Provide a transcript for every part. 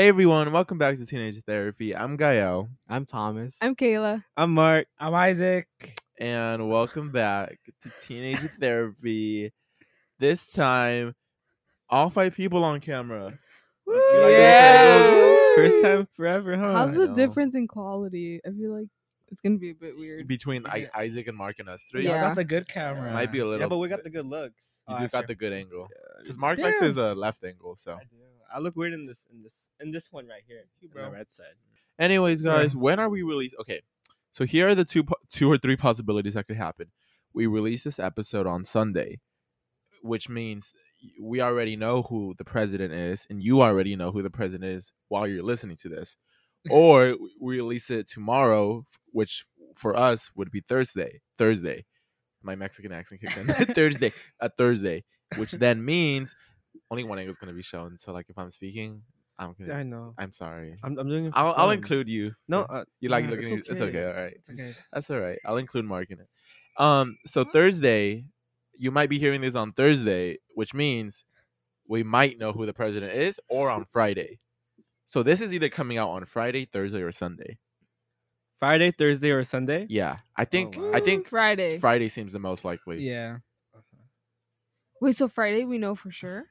Hey everyone, welcome back to Teenage Therapy. I'm Gael, I'm Thomas. I'm Kayla. I'm Mark. I'm Isaac. and welcome back to Teenage Therapy. This time, all five people on camera. You like Yeah. First time forever, huh? How's the difference in quality? I feel like it's gonna be a bit weird. between I- Isaac and Mark and us three. Y'all Yeah. got the good camera. Might be a little. yeah, but we got the good looks. You Oh, do that's got true. the good angle. Because Mark likes Damn. his uh, left angle. So, I do. I look weird in this in this in this one right here. You, bro. the red side. anyways, Yeah. guys, when are we release? Okay, so here are the two, po- two or three possibilities that could happen. We release this episode on Sunday, which means we already know who the president is, and you already know who the president is while you're listening to this. or we release it tomorrow, which for us would be Thursday. Thursday. My Mexican accent kicked in. Thursday. A Thursday. Which then means only one angle is gonna be shown. So like if I'm speaking, I'm gonna I know. I'm sorry. I'm, I'm doing it. I'll I'll include you. No, uh, You like nah, looking it's at it's okay, all right. It's okay. That's all right. I'll include Mark in it. Um so Thursday, you might be hearing this on Thursday, which means we might know who the president is or on Friday. So this is either coming out on Friday, Thursday, or Sunday. Friday, Thursday, or Sunday. Yeah. I think wow. I think Friday. Friday seems the most likely. Yeah. Wait, so Friday we know for sure?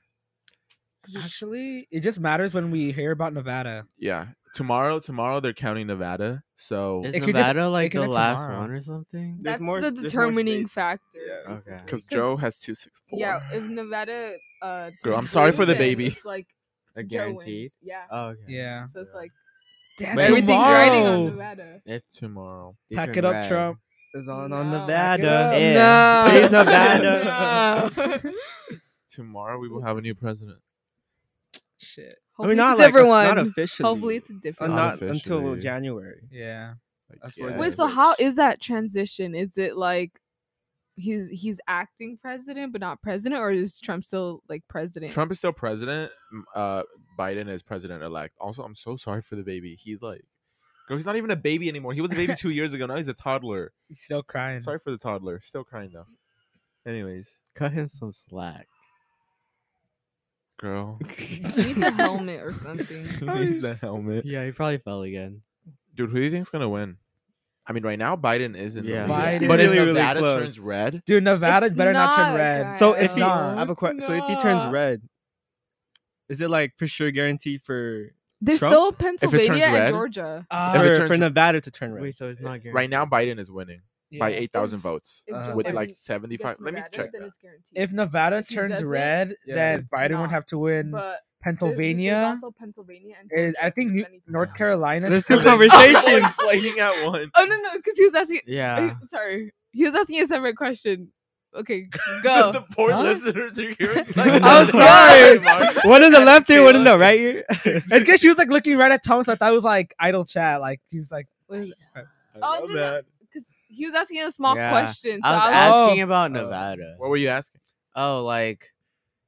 'Cause it's- Actually, it just matters when we hear about Nevada. Yeah. Tomorrow, tomorrow they're counting Nevada. So Is It could just- Nevada like the last tomorrow. one or something? There's that's more- the there's more determining factor. Yeah. Okay. basically. because 'Cause- Joe has two six four. Yeah, if Nevada. Uh, Girl, I'm sorry for the baby. It's like A Joe wins. guaranteed. Yeah. Oh, okay. Yeah. So it's Yeah. like Damn, Wait, everything's riding on tomorrow. Nevada. If tomorrow. they Pack it up, red. Trump. Is on on Nevada. Yeah. No. Please, Nevada. No. Tomorrow we will have a new president. Shit. I Hopefully mean, not it's a different of- one. not officially. Hopefully it's a Uh, different Not one. not until. January. Yeah. Like, That's what it yeah, Wait, so how is that transition? Is it like he's he's acting president but not president, or is Trump still like president? Trump is still president. Uh, Biden is president elect. Also, I'm so sorry for the baby. He's like, girl, he's not even a baby anymore. He was a baby two years ago. Now he's a toddler. He's still crying. Sorry for the toddler. Still crying though. Anyways, Cut him some slack. Girl, He needs a helmet or something. he needs the helmet. Yeah, he probably fell again. Dude, who do you think's gonna win? I mean, right now Biden is in Yeah. the lead. Biden- but if Really, really Nevada close. turns red, Dude, Nevada It's better not turn red. guys. So if he, don't I have a question. So if he turns red, is it like for sure guaranteed for There's Trump? still it turns Pennsylvania red- and Georgia. Uh, If it for, turns- for Nevada to turn red? Wait, so it's not guaranteed. right now Biden is winning by yeah. eight thousand votes Uh, Joe with Biden like seventy five. Let me Nevada, check that. If Nevada If turns red, Yeah, then it's Biden would not. have to win. but there's- there's Pennsylvania also Pennsylvania and is, I think, New. North Carolina. There's two conversations. Explaining at once. Oh no no, because he was asking. Yeah. uh, sorry, he was asking a separate question. Okay, go. the poor Huh? listeners are hearing. I'm sorry. One in the left ear, one in the right ear. It's because she was like looking right at Thomas. I thought it was like idle chat. Like he's like, What is it? I Oh, love no, no. That. Because he was asking a small Yeah. question. So I was I was, asking Oh. about Uh, Nevada. What were you asking? Oh, like,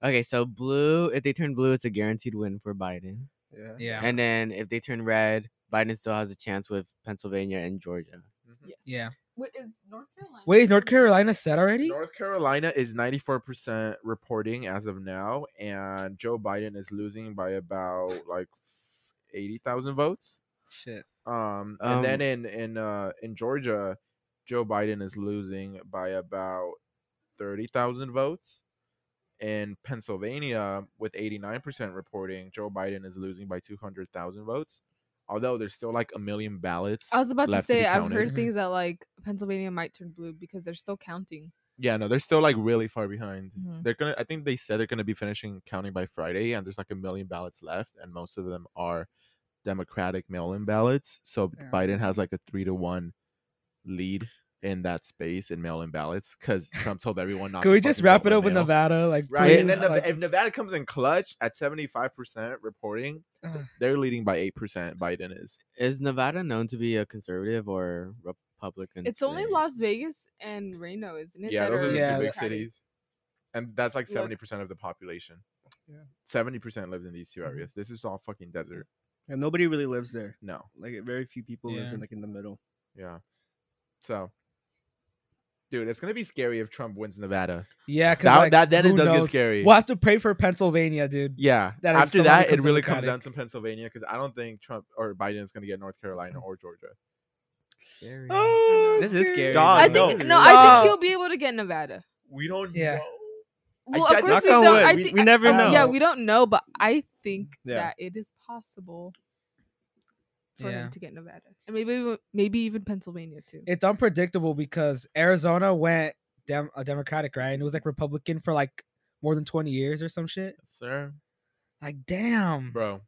okay, so blue. If they turn blue, it's a guaranteed win for Biden. Yeah. yeah, And then if they turn red, Biden still has a chance with Pennsylvania and Georgia. yes. yeah. Wait, is North Carolina? Wait, is North Carolina set already? North Carolina is 94% reporting as of now, and Joe Biden is losing by about like 80,000 votes. Shit. Um, and then Um, in in uh in Georgia, Joe Biden is losing by about 30,000 votes. In Pennsylvania, with 89% reporting, Joe Biden is losing by 200,000 votes. Although there's still like a million ballots. I was about to left to say I've heard things that like Pennsylvania might turn blue because they're still counting. Yeah, no, they're still like really far behind. Mhm. They're gonna. I think they said they're gonna be finishing counting by Friday, and there's like a million ballots left, and most of them are Democratic mail-in ballots. So Yeah. Biden has like a three to one lead in that space in mail-in ballots because Trump told everyone not. Can to we just wrap it up with mail. Nevada? Like, Right, and then Like, if Nevada comes in clutch at seventy five percent reporting, they're leading by eight percent. Biden is. Is Nevada known to be a conservative or Republican? It's only? Las Vegas and Reno, isn't it? Yeah, those are the Yeah, two big Democratic? cities, and that's like seventy percent of the population. Yeah. Seventy percent lives in these Mm-hmm. two areas. This is all fucking desert. And nobody really lives there. No. Like very few people lives Yeah. in like in the middle. Yeah. So Dude, it's gonna be scary if Trump wins Nevada. Yeah, because That, like, that then it who does get scary. We'll have to pray for Pennsylvania, dude. Yeah. that After that, it really comes down to Pennsylvania because I don't think Trump or Biden is gonna get North Carolina mm. or Georgia. Scary. Oh, this is scary. Dog, I think no, I think he'll be able to get Nevada. We don't Yeah. know. Well, I- of course we don't. wood, I we- we never know. Yeah, we don't know, but I think Yeah. that it is possible for Yeah. him to get Nevada, and maybe even, maybe even Pennsylvania too. It's unpredictable because Arizona went dem- a Democratic, right? And it was like Republican for like more than 20 years or some shit. Yes, sir. Like, damn. Bro.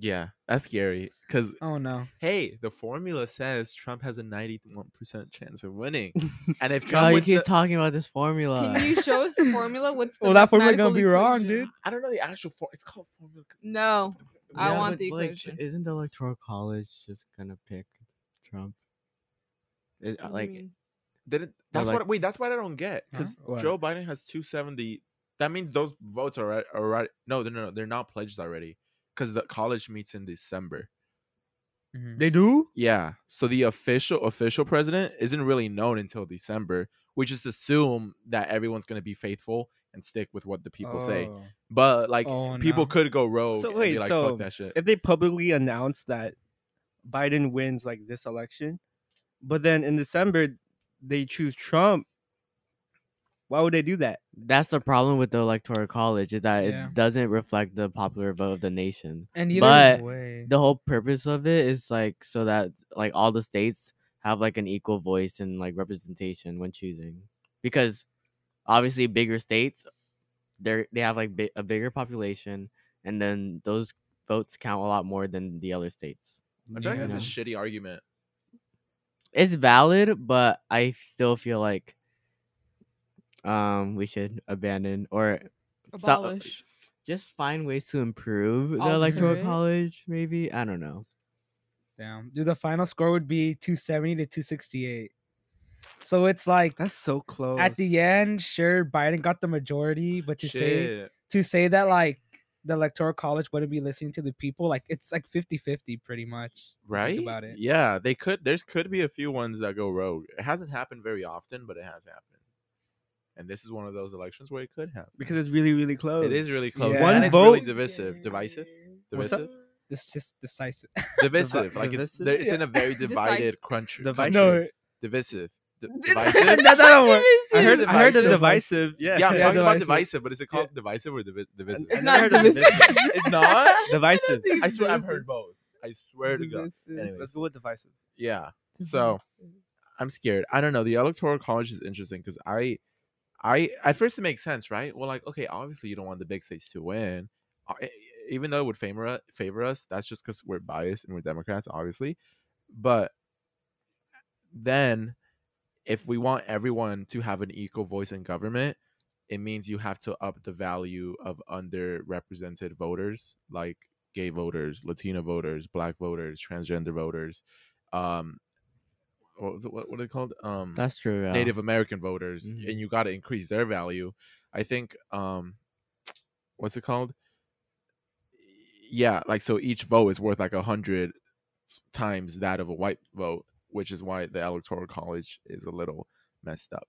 Yeah, that's scary. Cause Oh no. hey, the formula says Trump has a ninety-one percent chance of winning, and if Oh, Trump you keep the- talking about this formula. Can you show us the formula? What's the Well, that formula gonna mathematical be wrong, dude. I don't know the actual form. It's called formula. No, I Yeah, want but, the like, equation. isn't the electoral college just gonna pick Trump? Is- What like, mean? Didn't that's like- what wait that's what I don't get because What? Joe Biden has two seventy. That means those votes are already, already no no no they're not pledged already because the college meets in December. Mhm. They do? Yeah, so the official official president isn't really known until December. We just assume that everyone's gonna be faithful and stick with what the people say. Oh. But like Oh, people no. could go rogue So and wait, be like so fuck that shit. If they publicly announce that Biden wins like this election, but then in December they choose Trump, why would they do that? that's the problem with the electoral college is that Yeah. it doesn't reflect the popular vote of the nation. And but way. The whole purpose of it is like so that like all the states have like an equal voice and like representation when choosing, because obviously bigger states, they they have like bi- a bigger population, and then those votes count a lot more than the other states. I feel like that's a shitty argument. it's valid, but I still feel like um we should abandon or so- Abolish. just find ways to improve the Alter electoral it. college. Maybe I don't know. Damn. Dude, the final score would be 270 to 268. So it's like That's so close. at the end, sure, Biden got the majority, but to say to say that like the electoral college wouldn't be listening to the people, like it's like 50-50 pretty much. right Think about it. yeah they could there's could be a few ones that go rogue it hasn't happened very often but it has happened and this is one of those elections where it could happen because it's really, really close. it is really close Yeah. and One it's really vote- divisive divisive What's divisive This is decisive. divisive like it's, divisive? there- it's in a very divided country, Divi- country. no, divisive D- Divisive. divisive That doesn't work. I heard, I heard of Divisive. divisive. Yeah, yeah i'm Yeah, talking about divisive. divisive but is it called divisive or divi- divisive It's not never heard of divisive. divisive. it's not divisive. i swear i've heard both i swear to god Anyways. Let's go with divisive. yeah so I'm scared. I don't know. The electoral college is interesting because I, I at first it makes sense, right? Well, like okay, obviously you don't want the big states to win, uh, e- even though it would favor favor us. That's just because we're biased and we're Democrats, obviously. But then, if we want everyone to have an equal voice in government, it means you have to up the value of underrepresented voters, like gay voters, Latino voters, Black voters, transgender voters. Um, what what, what are they called? Um, That's true. Yeah. Native American voters, Mhm. and you got to increase their value. I think, um, what's it called? Yeah, like so each vote is worth like a hundred times that of a white vote, which is why the electoral college is a little messed up.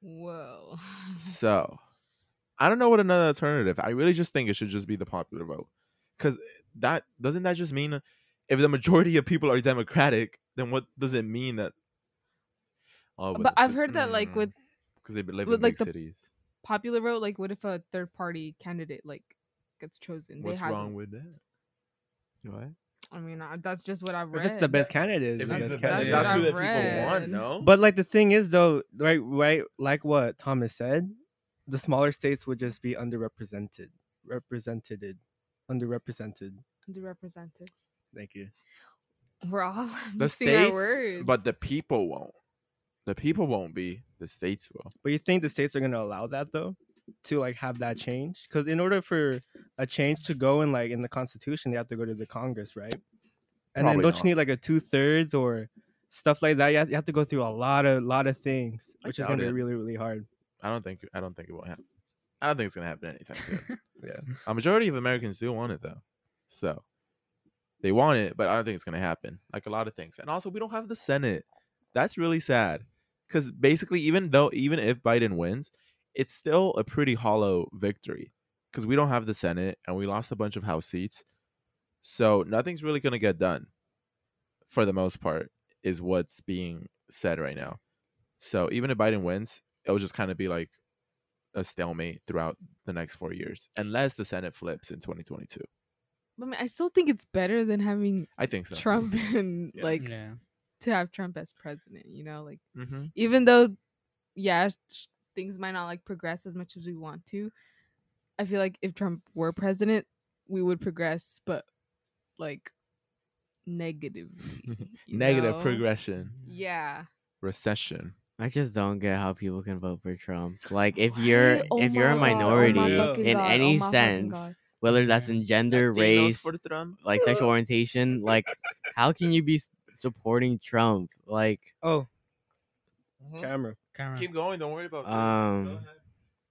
Whoa. So, I don't know what another alternative. I really just think it should just be the popular vote, because that doesn't that just mean if the majority of people are Democratic, then what does it mean that? Oh, uh, But I've heard that like hmm. with because they live with, in like, big cities. popular vote, like what if a third party candidate like gets chosen? What's they have wrong with that? What? I mean, uh, that's just what I've read. If it's the best candidate, If it's it's the the best best, candidate. that's who I've that people want. No, But like the thing is though, right, right, like what Thomas said, the smaller states would just be underrepresented, represented, underrepresented. underrepresented. Thank you. We're all the missing our states, words. but the people won't. The people won't be. The states will. But you think the states are gonna allow that though, to like have that change? Because in order for a change to go in like in the Constitution, they have to go to the Congress, right? And Probably then don't not. you need like a two thirds or stuff like that? You have, you have to go through a lot of lot of things, which is gonna be really really hard. I don't think. I don't think it will happen. I don't think it's gonna happen anytime soon. Yeah. A majority of Americans do want it though, so they want it, but I don't think it's gonna happen. Like a lot of things, and also we don't have the Senate. That's really sad. Because basically, even though even if Biden wins, it's still a pretty hollow victory. Because we don't have the Senate and we lost a bunch of House seats. So nothing's really gonna get done for the most part, is what's being said right now. So even if Biden wins, it'll just kind of be like a stalemate throughout the next four years, unless the Senate flips in 2022. I mean, I still think it's better than having I think so. Trump and Yeah. like yeah. to have Trump as president. You know, like Mm-hmm. even though, yeah, sh- things might not like progress as much as we want to. I feel like if Trump were president, we would progress, but like negatively. Negative know? progression, Yeah. recession. I just don't get how people can vote for Trump. Like if you're Oh if you're a my God, oh minority in God, oh any my fucking sense, whether that's in gender, Latinos race, for Trump. like sexual orientation, like how can you be supporting Trump? Like Oh, Mhm. camera. Camera. Keep going. Don't worry about. it. Um.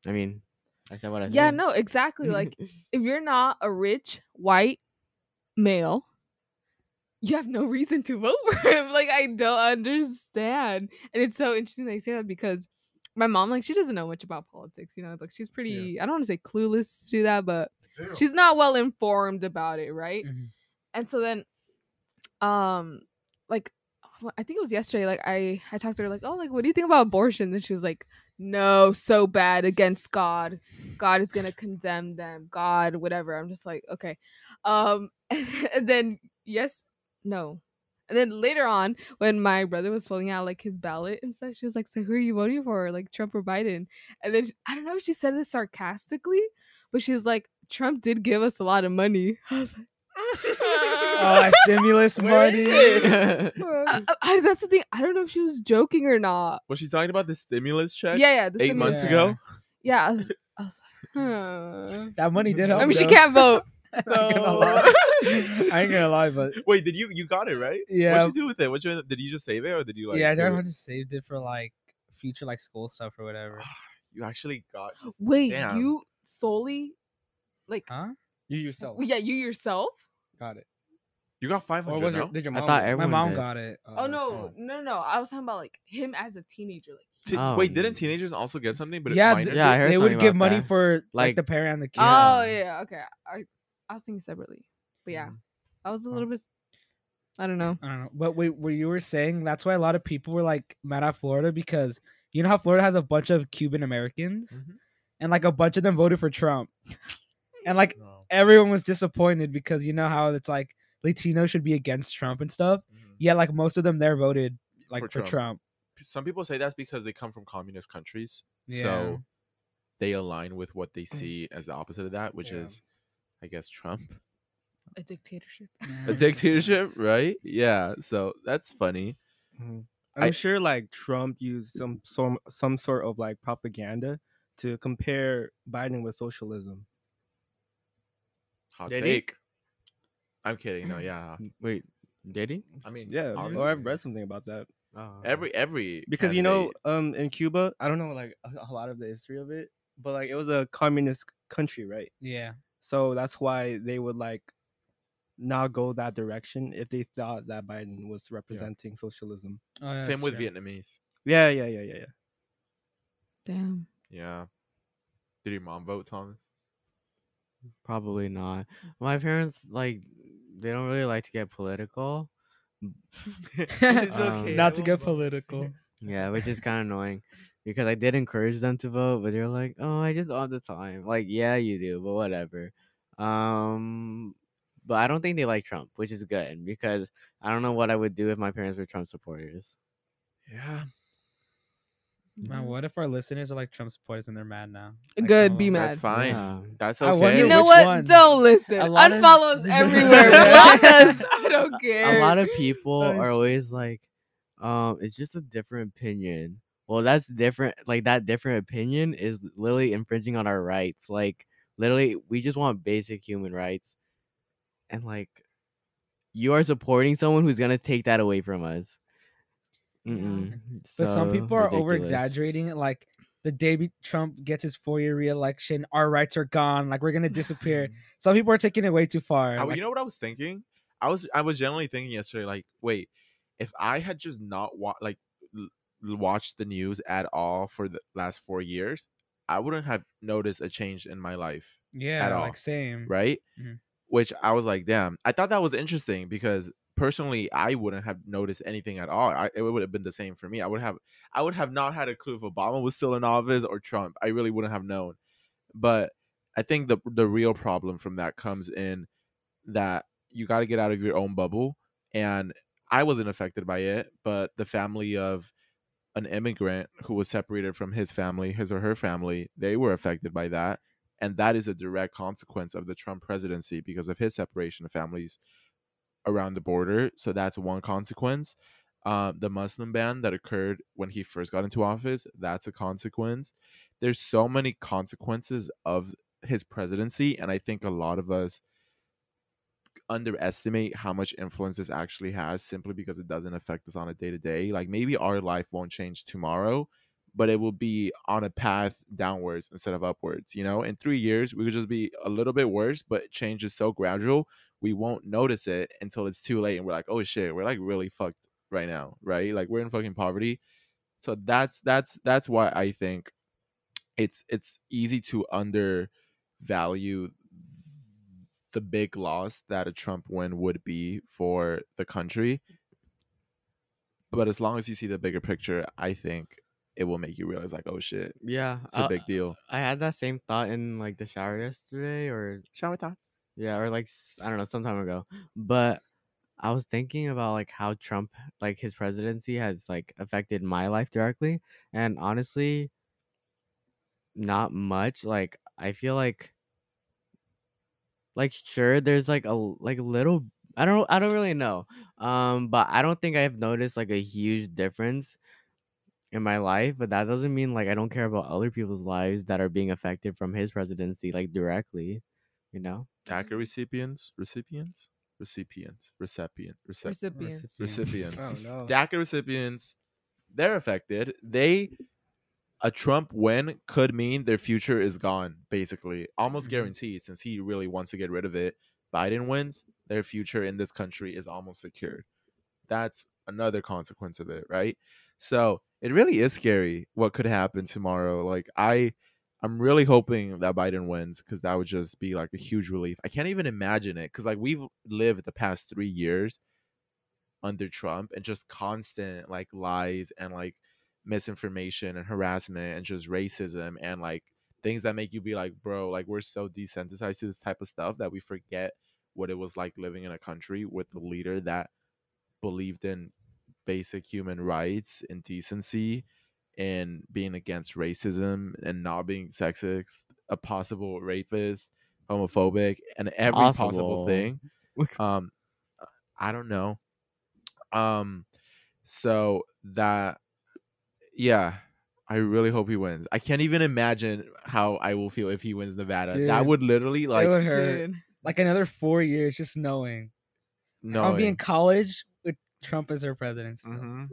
I mean, I said what I said. Yeah, no, exactly. Like if you're not a rich white male, you have no reason to vote for him. Like I don't understand. And it's so interesting that you say that because my mom, like, she doesn't know much about politics, you know, like she's pretty I don't want to say clueless to do that, but she's not well informed about it, right? Mhm. And so then um like wh- I think it was yesterday, like I I talked to her like, "Oh, like what do you think about abortion?" And she was like, "No, so bad against God. God is to condemn them. God, whatever." I'm just like, "Okay." Um and then yes, no. And then later on, when my brother was filling out like his ballot and stuff, she was like, "So who are you voting for, like Trump or Biden?" And then I don't know if she said this sarcastically, but she was like, "Trump did give us a lot of money." I was like, Oh, stimulus Where is money. it? I, I- I- that's the thing. I don't know if she was joking or not. Was she talking about the stimulus check? Yeah, yeah. the Eight stimulus- months Yeah. ago. Yeah, I was, I was like, huh. that money did help. I mean, she can't vote. I ain't gonna lie. I ain't gonna lie, but Wait, did you you got it right? yeah, What'd you do with it? What you did you just save it or did you like? yeah, I do think it? I just saved it for like future like school stuff or whatever. Ah, you actually got. Wait, Damn. you solely, like, Huh? You yourself yeah, you yourself? got it. You got five Or hundred. was your, no? did your I mom? thought get it? My Everyone mom did. got it. Oh, no, no, no. I was talking about like him as a teenager. Like, T- Oh. Wait, didn't teenagers also get something? But Yeah, minors? Yeah, I heard they something would give about money that. for like, Like- the parent and the kid. oh yeah, okay. I I was thinking separately, but yeah, Mhm. I was a Oh. little bit. I don't know. I don't know. But wait, what you were saying, that's why a lot of people were like mad at Florida because you know how Florida has a bunch of Cuban Americans Mhm. and like a bunch of them voted for Trump. And like No. everyone was disappointed because you know how it's like Latino should be against Trump and stuff. Mhm. Yeah, like most of them there voted like For for, Trump. Trump. Some people say that's because they come from communist countries, Yeah. so they align with what they see as the opposite of that, which Yeah. is, I guess, Trump. A dictatorship. A dictatorship, right? Yeah. So that's funny. Mhm. I- I'm sure like Trump used some some some sort of like propaganda to compare Biden with socialism. Hot Did he? take. I'm kidding. No, yeah. Wait, did he? I mean, Yeah, obviously. or I've read something about that. Oh, every every Because you know, um, in Cuba, I don't know like a, a lot of the history of it, but like it was a communist country, right? Yeah. So that's why they would like not go that direction if they thought that Biden was representing socialism. Oh, yeah, same with true. Vietnamese. Yeah, yeah, yeah, yeah, yeah. Damn. Yeah. Did your mom vote, Thomas? Probably not. My parents like they don't really like to get political. It's Um, Not to get vote. political. Yeah, which is kind of annoying because I did encourage them to vote, but they're like, "Oh, I just all the time." Like, yeah, you do, but whatever. Um, but I don't think they like Trump, which is good because I don't know what I would do if my parents were Trump supporters. Yeah. Man, what if our listeners are like Trump supporters and they're mad now? Like, Good, be of mad. That's fine. Yeah. That's okay. wonder You know which what? ones? Don't listen. A lot of- Unfollow us everywhere. Yeah. Block us. I don't care. a lot of people Oh, are always like, um, it's just a different opinion. Well, that's different. Like that different opinion is literally infringing on our rights. Like literally, we just want basic human rights, and like, you are supporting someone who's gonna take that away from us. Mm-mm. But some people are over exaggerating it. Like the day Trump gets his four year reelection, our rights are gone. Like we're gonna disappear. some people are taking it way too far. I- Like, you know what I was thinking? I was I was generally thinking yesterday, like, wait, if I had just not wa- like l- watched the news at all for the last four years, I wouldn't have noticed a change in my life, Yeah, at all. like same. right? Mhm. Which I was like, damn. I thought that was interesting because personally, I wouldn't have noticed anything at all. I, it would have been the same for me. I would have, I would have not had a clue if Obama was still in office or Trump. I really wouldn't have known. But I think the the real problem from that comes in that you got to get out of your own bubble. And I wasn't affected by it, but the family of an immigrant who was separated from his family, his or her family, they were affected by that. And that is a direct consequence of the Trump presidency because of his separation of families around the border. So that's one consequence. Um, the Muslim ban that occurred when he first got into office, that's a consequence. There's so many consequences of his presidency. And I think a lot of us underestimate how much influence this actually has simply because it doesn't affect us on a day to day. Like maybe our life won't change tomorrow, but it will be on a path downwards instead of upwards. You know, in three years, we could just be a little bit worse, but change is so gradual, we won't notice it until it's too late. And we're like, oh shit, we're like really fucked right now, right? Like we're in fucking poverty. So that's that's that's why I think it's it's easy to undervalue the big loss that a Trump win would be for the country. But as long as you see the bigger picture, I think it will make you realize like, oh shit, Yeah, it's a uh, big deal. I had that same thought in like the shower yesterday, or Shower thoughts. yeah, or like I don't know, some time ago. But I was thinking about like how Trump, like his presidency, has like affected my life directly, and honestly, not much. Like I feel like, like sure, there's like a like little. I don't. I don't really know. Um, but I don't think I've noticed like a huge difference in my life. But that doesn't mean like I don't care about other people's lives that are being affected from his presidency, like directly. You know. DACA recipients, recipients, recipients, recipient, recep- Recipients. recipients. Oh no. DACA recipients, they're affected. They a Trump win could mean their future is gone, basically, almost Mhm. guaranteed. Since he really wants to get rid of it, Biden wins, their future in this country is almost secured. That's another consequence of it, right? So it really is scary what could happen tomorrow. Like I, I'm really hoping that Biden wins because that would just be like a huge relief. I can't even imagine it because like we've lived the past three years under Trump and just constant like lies and like misinformation and harassment and just racism and like things that make you be like, bro, like we're so desensitized to this type of stuff that we forget what it was like living in a country with a leader that believed in basic human rights and decency and being against racism and not being sexist, a possible rapist, homophobic, and every possible, Possible. thing. Um, I don't know. Um, so that, yeah, I really hope he wins. I can't even imagine how I will feel if he wins Nevada. that would literally like would hurt. Like another four years just knowing. no. I'll be in college with Trump as our president. Still. hmm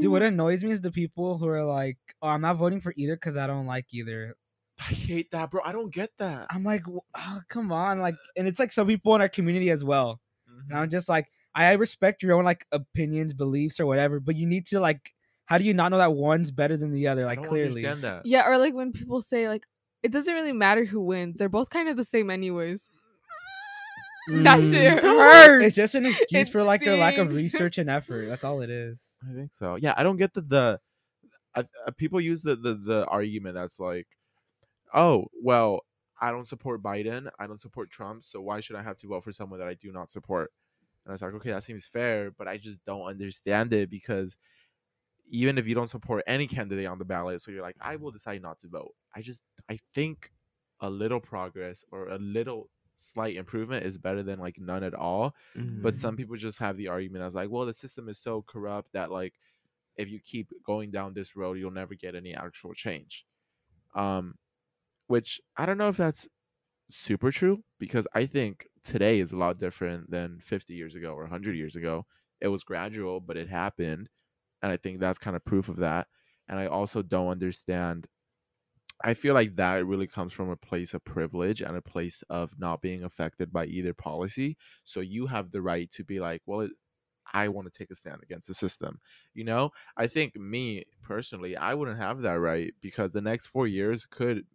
Dude, what annoys me is the people who are like, "Oh, I'm not voting for either because I don't like either." I hate that, bro. I don't get that. I'm like, oh, come on, like, and it's like some people in our community as well. Mhm. And I'm just like, I respect your own like opinions, beliefs, or whatever, but you need to like, how do you not know that one's better than the other? I Like, don't clearly, understand that. Yeah, or like when people say like it doesn't really matter who wins. They're both kind of the same anyways. That Mm. shit hurts. It's just an excuse It for like their lack of stings. research and effort. That's all it is. I think so. Yeah, I don't get the the I, uh, people use the, the the argument that's like, oh well, I don't support Biden, I don't support Trump, so why should I have to vote for someone that I do not support? And I was like, okay, that seems fair, but I just don't understand it because even if you don't support any candidate on the ballot, so you're like, I will decide not to vote. I just I think a little progress or a little slight improvement is better than like none at all but Mhm. some people just have the argument as like well the system is so corrupt that like if you keep going down this road you'll never get any actual change um which i don't know if that's super true because i think today is a lot different than 50 years ago or 100 years ago it was gradual but it happened and i think that's kind of proof of that and i also don't understand I feel like that really comes from a place of privilege and a place of not being affected by either policy. So you have the right to be like, well, it, I want to take a stand against the system. You know, I think me personally, I wouldn't have that right because the next four years could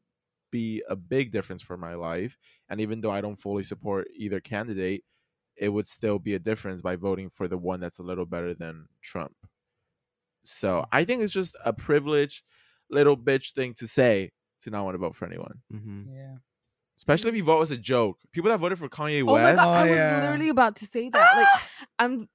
be a big difference for my life. And even though I don't fully support either candidate, it would still be a difference by voting for the one that's a little better than Trump. So mm. I think it's just a privilege little bitch thing to say to not want to vote for anyone, Mm-hmm. Yeah. especially if you vote as a joke. People that voted for Kanye Oh my West, god, I Oh, was yeah. literally about to say that. Like, I'm,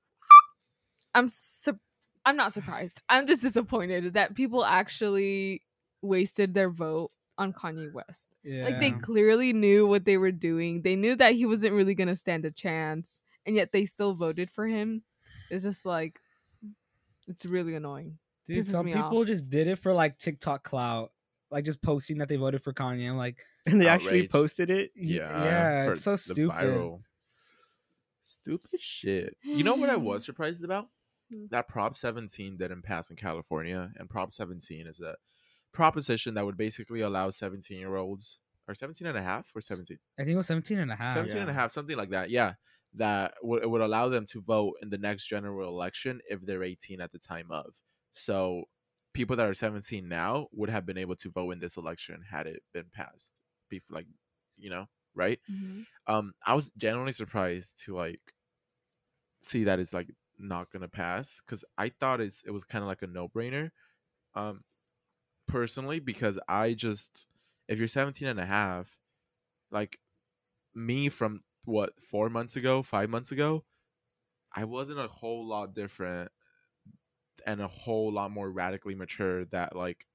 I'm, sur- I'm not surprised. I'm just disappointed that people actually wasted their vote on Kanye West. Yeah. Like they clearly knew what they were doing. They knew that he wasn't really gonna stand a chance, and yet they still voted for him. It's just like, it's really annoying. Dude, some people off. just did it for like TikTok clout, like just posting that they voted for Kanye. I'm like, and they actually posted it. yeah, yeah, for it's so the stupid. viral- Stupid shit. You know what I was surprised about? Hmm. That Prop 17 didn't pass in California, and Prop 17 is a proposition that would basically allow 17 year olds or 17 and a half or 17 I think it was 17 and a half. 17 and a half, something like that. Yeah. That would it would allow them to vote in the next general election if they're 18 at the time of. So people that are 17 now would have been able to vote in this election had it been passed. Before like, you know, right? Um I was genuinely surprised to like see that it's like not gonna pass because I thought it's it was kind of like a no-brainer. Um personally, because I just if you're 17 and a half, like me from what four months ago, five months ago, I wasn't a whole lot different and a whole lot more radically mature that like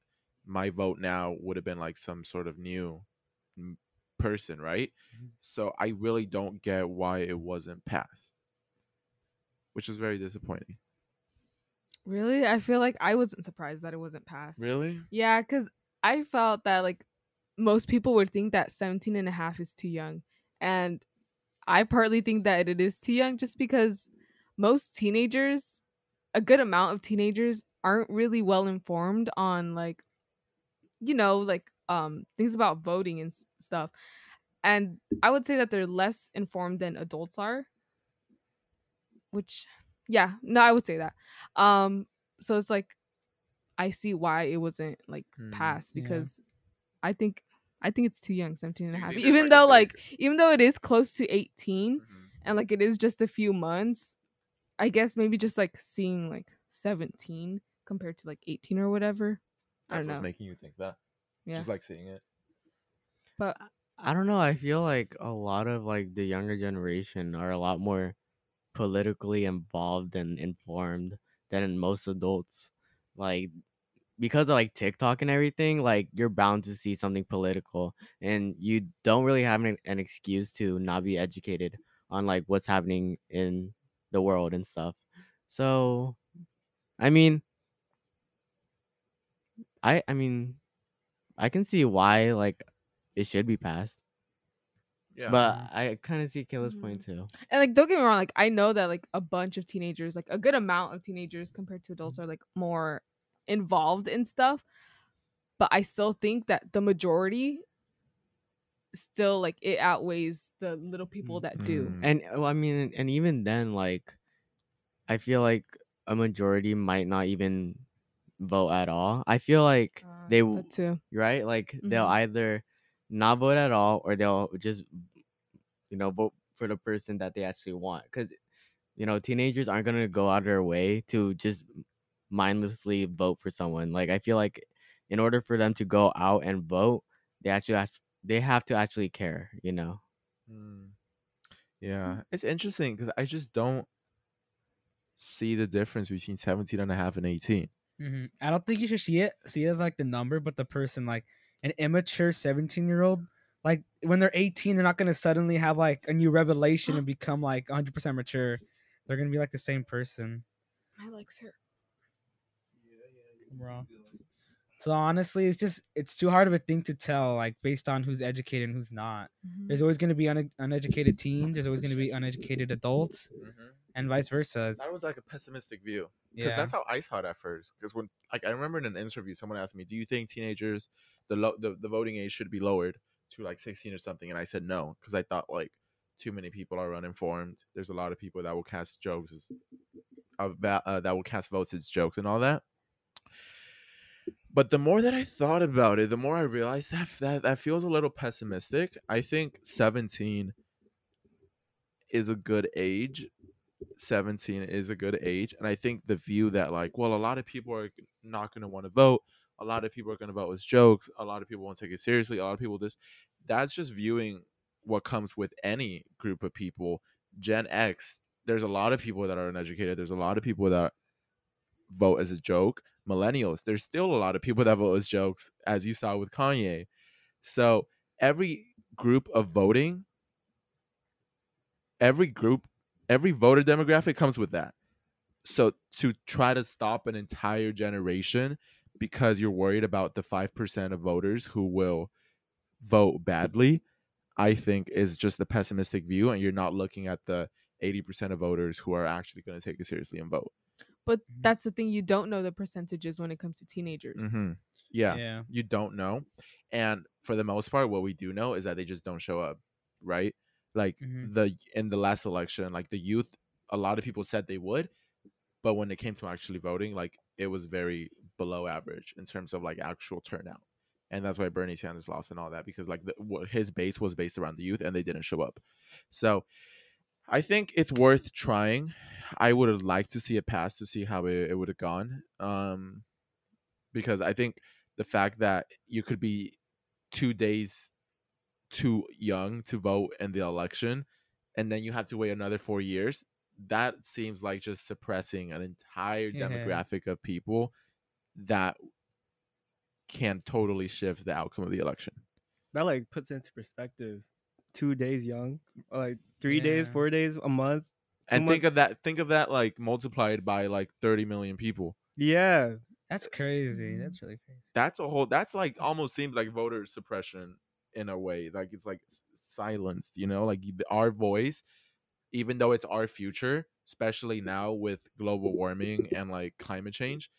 my vote now would have been like some sort of new person, right? Mhm. So I really don't get why it wasn't passed, which is very disappointing. Really, I feel like I wasn't surprised that it wasn't passed. Really? Yeah, because I felt that like most people would think that 17 and a half is too young. And I partly think that it is too young just because most teenagers, a good amount of teenagers, aren't really well informed on like, you know, like um things about voting and s- stuff. And I would say that they're less informed than adults are. Which, yeah, no, I would say that. Um, so it's like I see why it wasn't like Hmm, passed yeah. because I think I think it's too young, 17 and a half. Even though like even though it is close to 18 Mhm. and like it is just a few months, I guess maybe just like seeing like 17 compared to like 18 or whatever. I That's don't what's know. making you think that. Yeah. Just like seeing it. But I don't know. I feel like a lot of like the younger generation are a lot more politically involved and informed than most adults. Like because of like TikTok and everything, like you're bound to see something political and you don't really have an, an excuse to not be educated on like what's happening in the world and stuff. So I mean I I mean I can see why like it should be passed. Yeah. But Mhm. I kind of see Kayla's point too. and like don't get me wrong, like I know that like a bunch of teenagers, like a good amount of teenagers compared to adults are like more involved in stuff. But I still think that the majority still like it outweighs the little people that do. Mm. And well, I mean, and even then, like, I feel like a majority might not even vote at all. I feel like Uh, they w- that too. right, like they'll Mhm. either not vote at all or they'll just, you know, vote for the person that they actually want. Because you know, teenagers aren't gonna go out of their way to just mindlessly vote for someone. Like, I feel like in order for them to go out and vote, they actually have, they have to actually care. You know. Mm. Yeah, it's interesting because I just don't see the difference between 17 and a half and 18. hmm I don't think you should see it see it as like the number, but the person like an immature 17 year old. Like when they're 18, they're not gonna suddenly have like a new revelation and become like 100 percent mature. They're gonna be like the same person, I like her. Yeah, yeah. Bro. So honestly, it's just it's too hard of a thing to tell like based on who's educated and who's not. There's always gonna be une- uneducated teens. There's always gonna be uneducated adults, and vice versa. That was like a pessimistic view because Yeah. that's how I saw it at first. Because when, like, I remember in an interview, someone asked me, "Do you think teenagers the lo- the, the voting age should be lowered to like 16 or something?" And I said no because I thought like too many people are uninformed. There's a lot of people that will cast jokes as of that uh, that will cast votes as jokes and all that. But the more that I thought about it, the more I realized that that, that feels a little pessimistic. I think 17 is a good age. 17 is a good age. And I think the view that, like, well, a lot of people are not going to want to vote. A lot of people are going to vote as jokes. A lot of people won't take it seriously. A lot of people this. That's just viewing what comes with any group of people. Gen X, there's a lot of people that are uneducated. There's a lot of people that vote as a joke. Millennials, there's still a lot of people that vote as jokes, as you saw with Kanye. So every group of voting, every group, every voter demographic comes with that. So to try to stop an entire generation because you're worried about the 5% of voters who will vote badly, I think is just the pessimistic view. And you're not looking at the 80% of voters who are actually going to take it seriously and vote. But Mhm. that's the thing. You don't know the percentages when it comes to teenagers. Mhm. Yeah, Yeah. you don't know. And for the most part, what we do know is that they just don't show up, right? Like Mhm. the in the last election, like the youth, a lot of people said they would, but when it came to actually voting, like it was very below average in terms of like actual turnout. And that's why Bernie Sanders lost and all that because like the, what his base was based around the youth and they didn't show up. So I think it's worth trying. I would have liked to see it pass to see how it, it would have gone. Um, because I think the fact that you could be two days too young to vote in the election and then you have to wait another four years that seems like just suppressing an entire Yeah. demographic of people that can totally shift the outcome of the election That like puts into perspective. Two days young, like three days, four days, a month. two and think of that think of that like multiplied by like 30 million people yeah, That's crazy. Mhm. That's really crazy. that's a whole that's like almost seems like voter suppression in a way like it's like silenced you know like our voice even though it's our future especially now with global warming and like climate change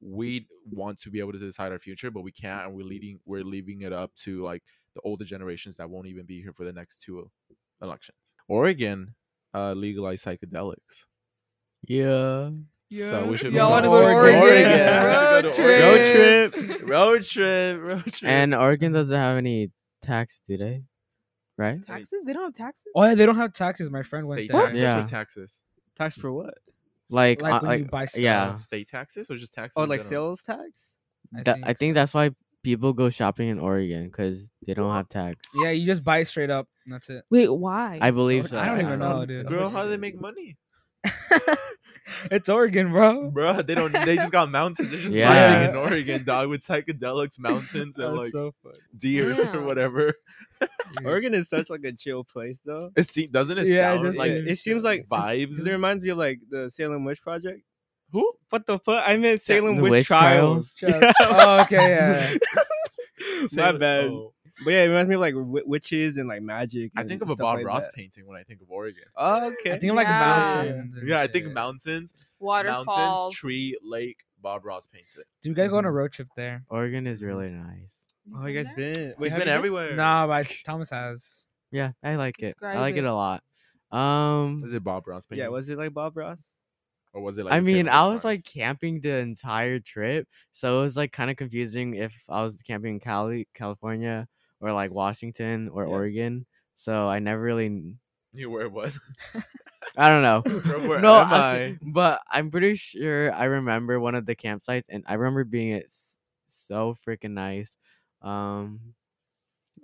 we want to be able to decide our future but we can't and we're leading we're leaving it up to like the older generations that won't even be here for the next two elections oregon uh legalized psychedelics Yeah. Yeah. So we should Y'all go want to to go to Oregon. Oregon? Yeah, we go Road to trip. Road trip. road trip road trip And Oregon doesn't have any tax, do they? Right? Taxes? They don't have taxes. Oh yeah, they don't have taxes. My friend went state there. taxes Yeah. taxes Tax for what? Like, Like uh, when you like buy stuff. yeah. state taxes or just taxes Oh, like general? sales tax? I That, think I think so. that's why people go shopping in Oregon because they don't have tax. Yeah, you just buy it straight up. And that's it. Wait, why? I believe so. I don't even don't know, know. dude. Girl, how do they make money? it's Oregon, bro. Bro, they don't. They just got mountains. They're just Yeah. living in Oregon, dog, with psychedelics, mountains, and like so funny. deers or Damn. whatever. Oregon is such like a chill place though. It seems, doesn't it Yeah, it sound does like seem- it seems like vibes? It reminds me of like the Salem Witch Project. Who? What the fuck? I meant Salem The Witch, Witch Trials. Trials. oh, okay, yeah. My bad. oh. But yeah, it reminds me of like wi- witches and like magic. I think of a Bob like Ross that. painting when I think of Oregon. Oh, okay. I think of like Yeah. mountains. and Yeah, I think mountains, Waterfalls. mountains, tree, lake. Bob Ross paints it. Dude, we gotta go on a Mhm. road trip there. Oregon is really nice. oh, you guys didn't. He's have been you everywhere. Nah, but Thomas has. Yeah, I like it. Describe I like it. it. a lot. Um, Is it Bob Ross painting? Yeah, was it like Bob Ross? Or was it like? I mean, I was like camping the entire trip, so it was like kind of confusing if I was camping in Cali, California, or like Washington or Yeah. Oregon. So I never really, knew where it was. I don't know. Where no, am I- but I'm pretty sure I remember one of the campsites, and I remember being it so freaking nice. Um,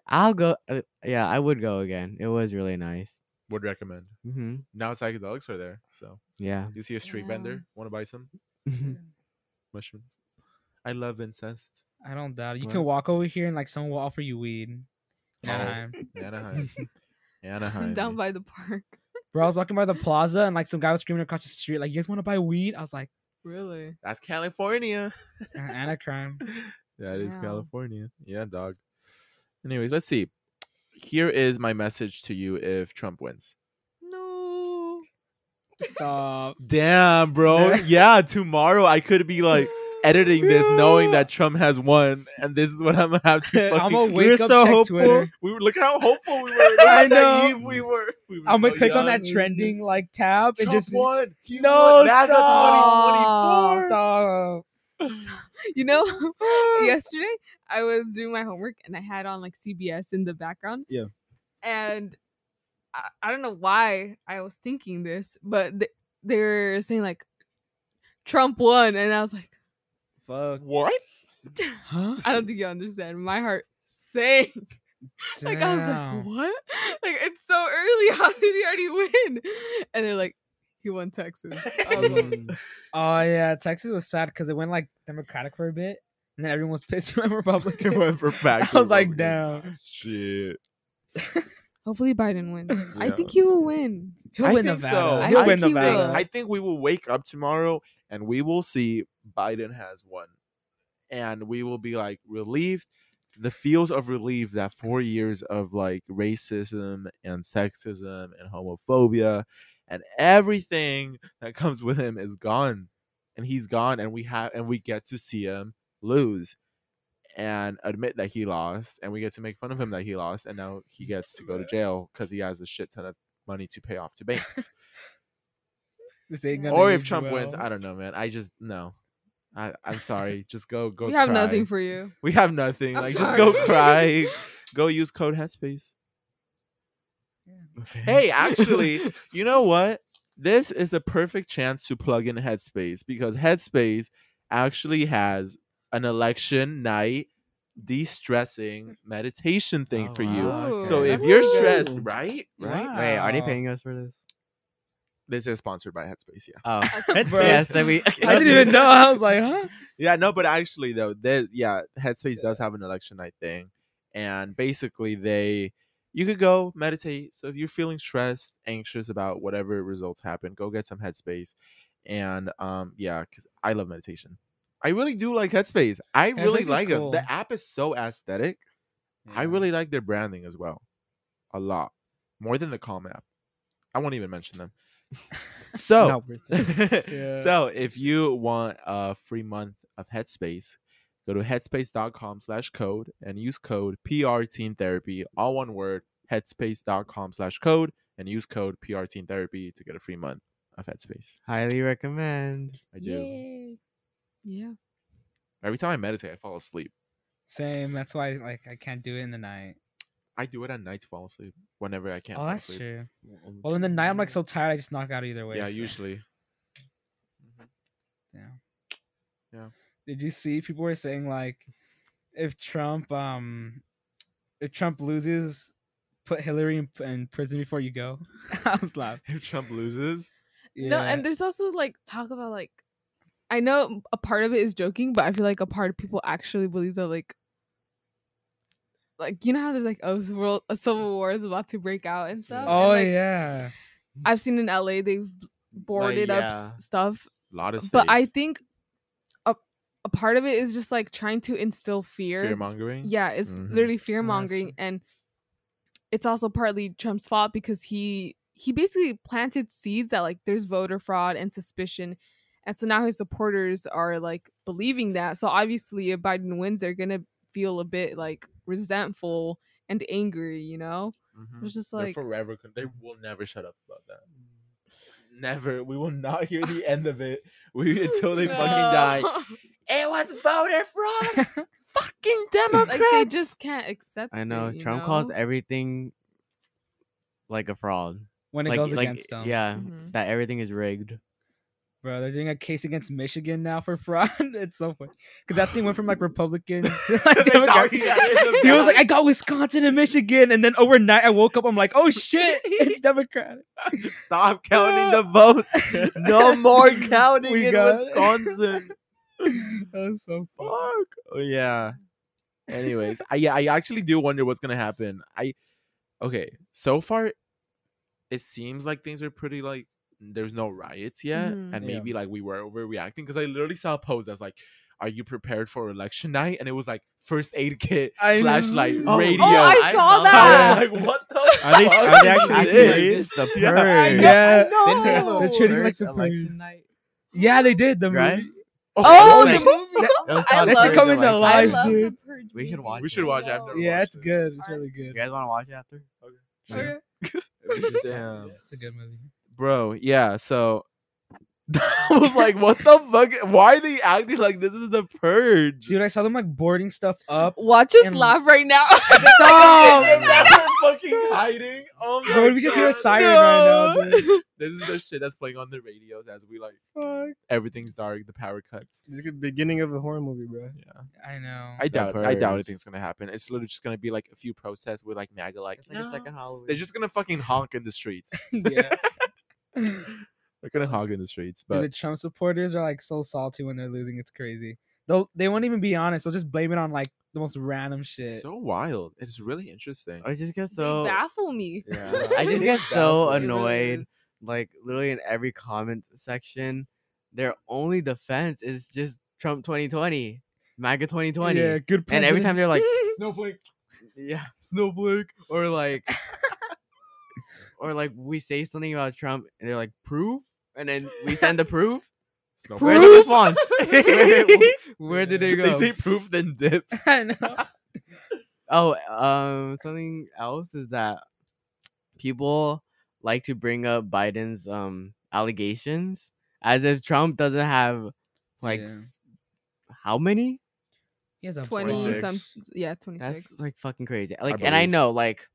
I'll go. Uh, yeah, I would go again. It was really nice. Would recommend. hmm Now psychedelics are there, so Yeah. you see a street Yeah. vendor. Want to buy some mushrooms? I love incest. I don't doubt it. You What? can walk over here and like someone will offer you weed. Oh. Anaheim. Anaheim. Anaheim. down by the park. Bro, I was walking by the plaza and like some guy was screaming across the street, like, "You guys want to buy weed?" I was like, Really? That's California. Anaheim. "Anacrime." That is Wow. California. Yeah, dog. Anyways, let's see. Here is my message to you if Trump wins. No. Stop. Damn, bro. Yeah, tomorrow I could be like, editing this knowing that Trump has won, and this is what I'm gonna have to. I'm fucking- gonna wake We're up, so check hopeful. Twitter. we were look how hopeful we were. Look I know we were. We were I'm gonna so click on that trending like tab and just won. He No, won. That's stop. 2024. Stop. You know, yesterday I was doing my homework and I had on like CBS in the background. Yeah. And I, I don't know why I was thinking this, but th- they were saying like Trump won, and I was like, Fuck. What? Huh? I don't think you understand. My heart sank. Like I was like, what? Like it's so early. How did he already win? And they're like, he won Texas. I like, Mm. Oh yeah, Texas was sad because it went like Democratic for a bit, and then everyone was pissed when It Republican. went for back. I was like, damn. Shit. Hopefully Biden wins. I think he will win. He'll I win think Nevada. so. He'll I win think he Nevada. will. I think we will wake up tomorrow and we will see Biden has won. And we will be like relieved. The feels of relief that four years of like racism and sexism and homophobia and everything that comes with him is gone. And he's gone and we have and we get to see him lose and admit that he lost and we get to make fun of him that he lost and now he gets to go to jail because he has a shit ton of money to pay off to banks This ain't gonna or if age Trump wins. I don't know, man. I just no. I I'm sorry. Just go go. we have cry. nothing for you. We have nothing. I'm like just go cry. Go use code Headspace. Hey, actually, you know what? This is a perfect chance to plug in Headspace because Headspace actually has an election night de-stressing meditation thing Oh, for you. wow, So okay. if you're Ooh. stressed, right? Right? Wait, are they paying us for this? This is sponsored by Headspace, yeah. Oh, Headspace. yes. Then we. I didn't even know. I was like, huh? Yeah, no, but actually though, there's yeah, Headspace does have an election night thing, and basically they you could go meditate. So if you're feeling stressed, anxious about whatever results happen, go get some Headspace, and um yeah, because I love meditation. I really do like Headspace. I really Headspace is like them. cool. The app is so aesthetic. I Yeah. really like their branding as well, a lot more than the Calm app. I won't even mention them. So Not worth it. Yeah. so if you want a free month of Headspace, go to headspace.com slash code and use code PR Teen Therapy, all one word, headspace.com slash code, and use code PR Teen Therapy to get a free month of Headspace. Highly recommend. I do. Yay. Yeah. Every time I meditate, I fall asleep. Same. That's why like I can't do it in the night. I do it at night to fall asleep whenever I can't oh, fall that's asleep. true. Um, Well, in the night I'm like so tired I just knock out either way. yeah, so- usually. Did you see people were saying like if Trump um if Trump loses, put Hillary in, in prison before you go? I was laughing. If Trump loses, No, and there's also like talk about like I know a part of it is joking, but I feel like a part of people actually believe that like like you know how there's like a world a civil war is about to break out and stuff. and, oh like, yeah. I've seen in LA they've boarded up yeah. s- stuff, a lot of but I think a a part of it is just like trying to instill fear. fear mongering. Yeah, it's Mhm. literally fear Oh, mongering, true. and it's also partly Trump's fault because he he basically planted seeds that like there's voter fraud and suspicion, and so now his supporters are like believing that. So obviously, if Biden wins, they're gonna feel a bit like resentful and angry. You know, Mhm. it's just They're like forever. con- They will never shut up about that. Never. We will not hear the end of it. We until they fucking die. It was voter fraud. fucking Democrats. like they just can't accept. I know it, you Trump calls everything like a fraud. when it like, goes like, against them. yeah, Mhm. that everything is rigged. Bro, they're doing a case against Michigan now for fraud. it's so funny. Because that thing went from like Republican to like Democrat. he had it in the He was like. I got Wisconsin and Michigan. And then overnight I woke up, I'm like, oh shit, it's Democratic. Stop counting the votes. No more counting We in. Wisconsin. That's so. Fuck. Oh yeah. Anyways, I yeah, I actually do wonder what's gonna happen. I okay, so far it seems like things are pretty like there's no riots yet, Mhm. and Yeah. maybe like we were overreacting because I literally saw a post that's like, "Are you prepared for election night?" And it was like first aid kit, I flashlight, Oh, radio. Oh, I I saw saw that. I was like, "What the? Are they- fuck are they is actually this?" serious? The Yeah. purge. Yeah, I know. They're treating like the election purge. night. Yeah, they did the Right? movie. Oh, Like, the movie. That was That should come into in the Life. I live, love dude. Purge. We should watch We should it. watch Yo. after. Yeah, watch it's good. It's Alright. really good. You guys want to watch it after? Okay. Damn. It's a good movie. Bro, yeah, so I was like, what the fuck? Why are they acting like this is the purge? Dude, I saw them like boarding stuff up. Watch us And- laugh right now. Stop! They're fucking hiding. Oh my Bro, we just hear a God. siren right now, dude. This is the shit that's playing on the radios as we like Fuck. everything's dark, the power cuts. This is the beginning of a horror movie, bro. Yeah. I know. I doubt I doubt anything's gonna happen. It's literally just gonna be like a few protests with like MAGA like It's like "No." a second Halloween. They're just gonna fucking honk in the streets. yeah. They're gonna hog in the streets. Dude, But the Trump supporters are like so salty when they're losing. It's crazy. They'll they won't even be honest. They'll just blame it on like the most random shit. it's so wild. It's really interesting. I just get They so baffle me. yeah. I just get so baffle. It really annoyed. is. Like literally in every comment section, their only defense is just Trump 2020, MAGA 2020, Yeah, good. and every time they're like, Snowflake. yeah, snowflake, or like, or like we say something about Trump, and they're like, proof, and then we send the proof. Where's the Proof? response? where, where- where did they go? They go? say proof then dip. I know. Oh, um, something else is that people like to bring up Biden's um allegations as if Trump doesn't have like Yeah. how many? He has 20 26. some yeah 26 That's like fucking crazy. Like, and I know like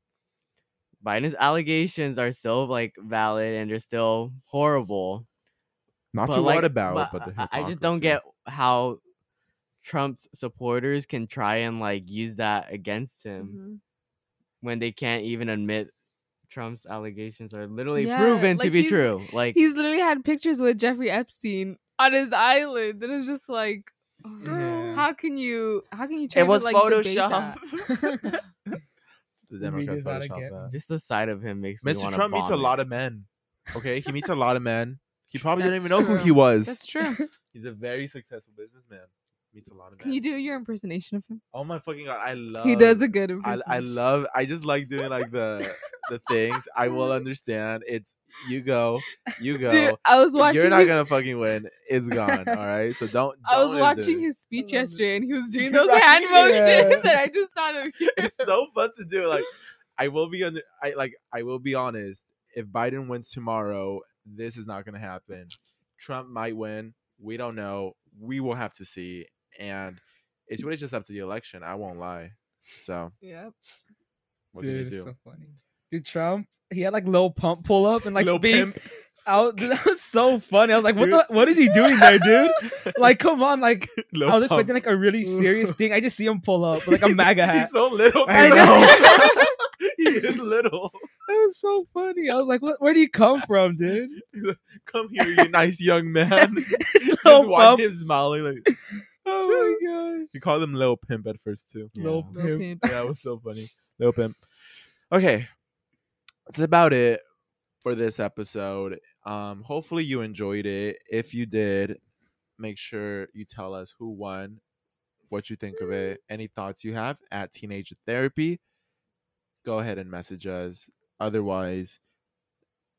Biden's allegations are still like valid and they're still horrible. Not but, to like, what about, but but the I- I just don't get how Trump's supporters can try and like use that against him. Mhm. when they can't even admit Trump's allegations are literally Yeah, proven to be true. Like he's literally had pictures with jeffrey epstein on his island and it's just like Yeah. how can you how can you try to, like, debate that? the Democrats this Photoshop again. that. just the sight of him makes me Mr. want Trump meets a lot of men. Okay, he meets a lot of men. He probably didn't That's even know who he was. that's true He's a very successful businessman. Meets a lot of men. can you do your impersonation of him Oh my fucking god! I love. he does a good I, I love. I just like doing like the the things. I will understand. It's you go, you go. Dude, I was watching. You're not his, gonna fucking win. It's gone. All right. So don't. I was don't watching it. his speech yesterday, and he was doing those Right, hand motions, yeah. and I just thought of you. It's so fun to do. Like, I will be under. I like. I will be honest. If Biden wins tomorrow, this is not gonna happen. Trump might win. We don't know. We will have to see. And it's really just up to the election. I won't lie. So Yep. what do you do? it's so funny. Dude, Trump, he had like Lil Pump pull up and like Lil speak Pimp. out. Dude, that was so funny. I was like, what the, what is he doing there, dude? Like, come on, like Lil I was Pump. expecting like a really serious thing. I just see him pull up with, like a MAGA hat. He's so little. I know. he is little. That was so funny. I was like, what, where do you come from, dude? Like, Come here, you nice young man. Just Lil watch him smiling. Like Oh my gosh. he called him Lil Pimp at first too. Lil Yeah. Lil Pimp. Pimp. Yeah, it was so funny. Lil Pimp. Okay, that's about it for this episode. Um, hopefully you enjoyed it. If you did, make sure you tell us who won, what you think of it, any thoughts you have at Teenage Therapy. Go ahead and message us. Otherwise,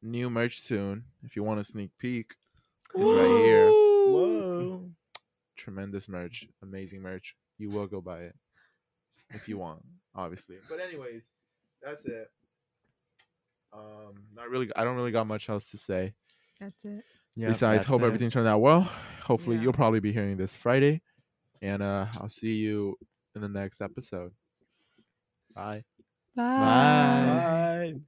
new merch soon. If you want a sneak peek, is right here. Whoa. Tremendous merch, amazing merch. You will go buy it if you want, obviously. But anyways, that's it. Um, not really. I don't really got much else to say. That's it. Yeah. Besides, hope it. everything turned out well. Hopefully, Yeah. you'll probably be hearing this Friday, and uh, I'll see you in the next episode. Bye. Bye. Bye. Bye.